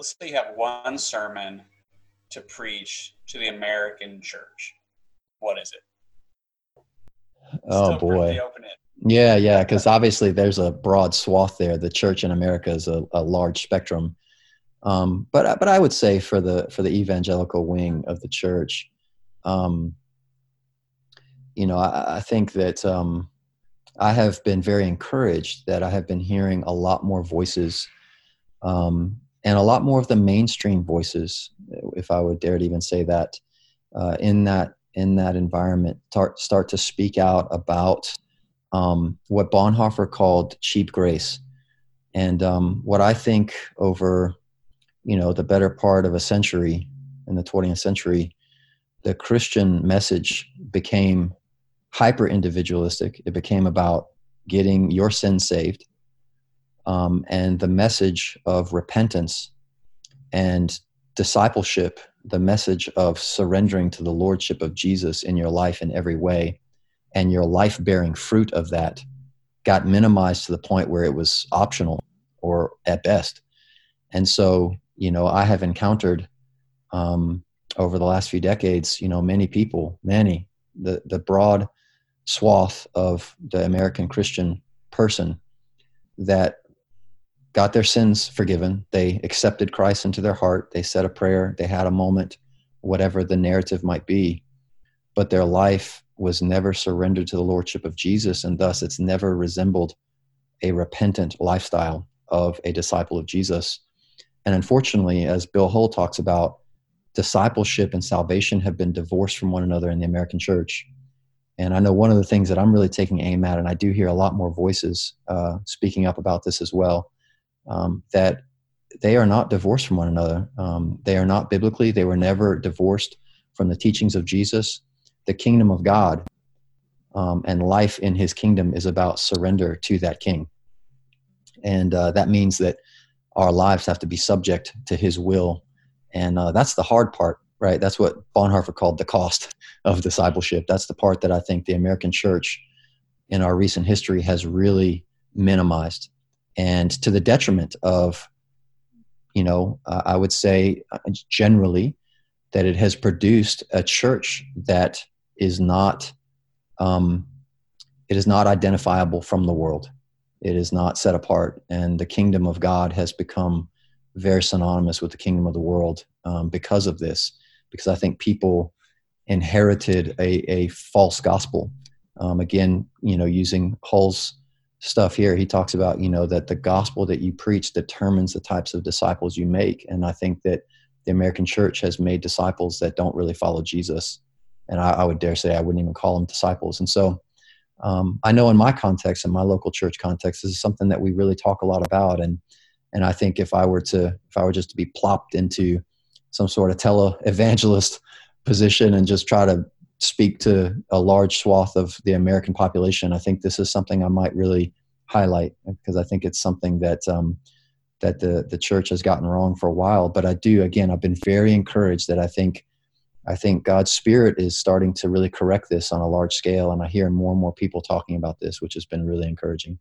let's say you have one sermon to preach to the American church. What is it? Oh boy. Yeah, yeah, because obviously there's a broad swath there. The church in America is a, a large spectrum. Um, but but I would say for the for the evangelical wing of the church, um, you know, I, I think that um, I have been very encouraged that I have been hearing a lot more voices um, and a lot more of the mainstream voices, if I would dare to even say that, uh, in that in that environment, start start to speak out about um, what Bonhoeffer called cheap grace, and um, what I think over you know the better part of a century in the 20th century, the Christian message became hyper individualistic. It became about getting your sin saved um, and the message of repentance and discipleship, the message of surrendering to the lordship of Jesus in your life in every way, and your life bearing fruit of that got minimized to the point where it was optional or at best. And so, you know, I have encountered um, over the last few decades, you know, many people, many, the, the broad swath of the American Christian person that got their sins forgiven. They accepted Christ into their heart. They said a prayer. They had a moment, whatever the narrative might be. But their life was never surrendered to the Lordship of Jesus, and thus it's never resembled a repentant lifestyle of a disciple of Jesus. And unfortunately, as Bill Hull talks about, discipleship and salvation have been divorced from one another in the American church. And I know one of the things that I'm really taking aim at, and I do hear a lot more voices uh, speaking up about this as well, um, that they are not divorced from one another. Um, they are not biblically, they were never divorced from the teachings of Jesus. The kingdom of God um, and life in his kingdom is about surrender to that king. And uh, that means that our lives have to be subject to his will. And uh, that's the hard part, right? That's what Bonhoeffer called the cost of discipleship. That's the part that I think the American church in our recent history has really minimized and to the detriment of, you know, uh, I would say uh, generally that it has produced a church that is not, um, it is not identifiable from the world. It is not set apart, and the kingdom of God has become very synonymous with the kingdom of the world um, because of this. Because I think people inherited a, a false gospel. Um, again, you know, using Hull's stuff here. He talks about you know that the gospel that you preach determines the types of disciples you make. And i think that the american church has made disciples that don't really follow jesus. And i, I would dare say i wouldn't even call them disciples. And so um, i know in my context in my local church context this is something that we really talk a lot about. And and i think if i were to if i were just to be plopped into some sort of tele evangelist position and just try to speak to a large swath of the American population, I think this is something I might really highlight because I think it's something that um, that the the church has gotten wrong for a while. But I do again, I've been very encouraged that I think I think God's Spirit is starting to really correct this on a large scale, and I hear more and more people talking about this, which has been really encouraging.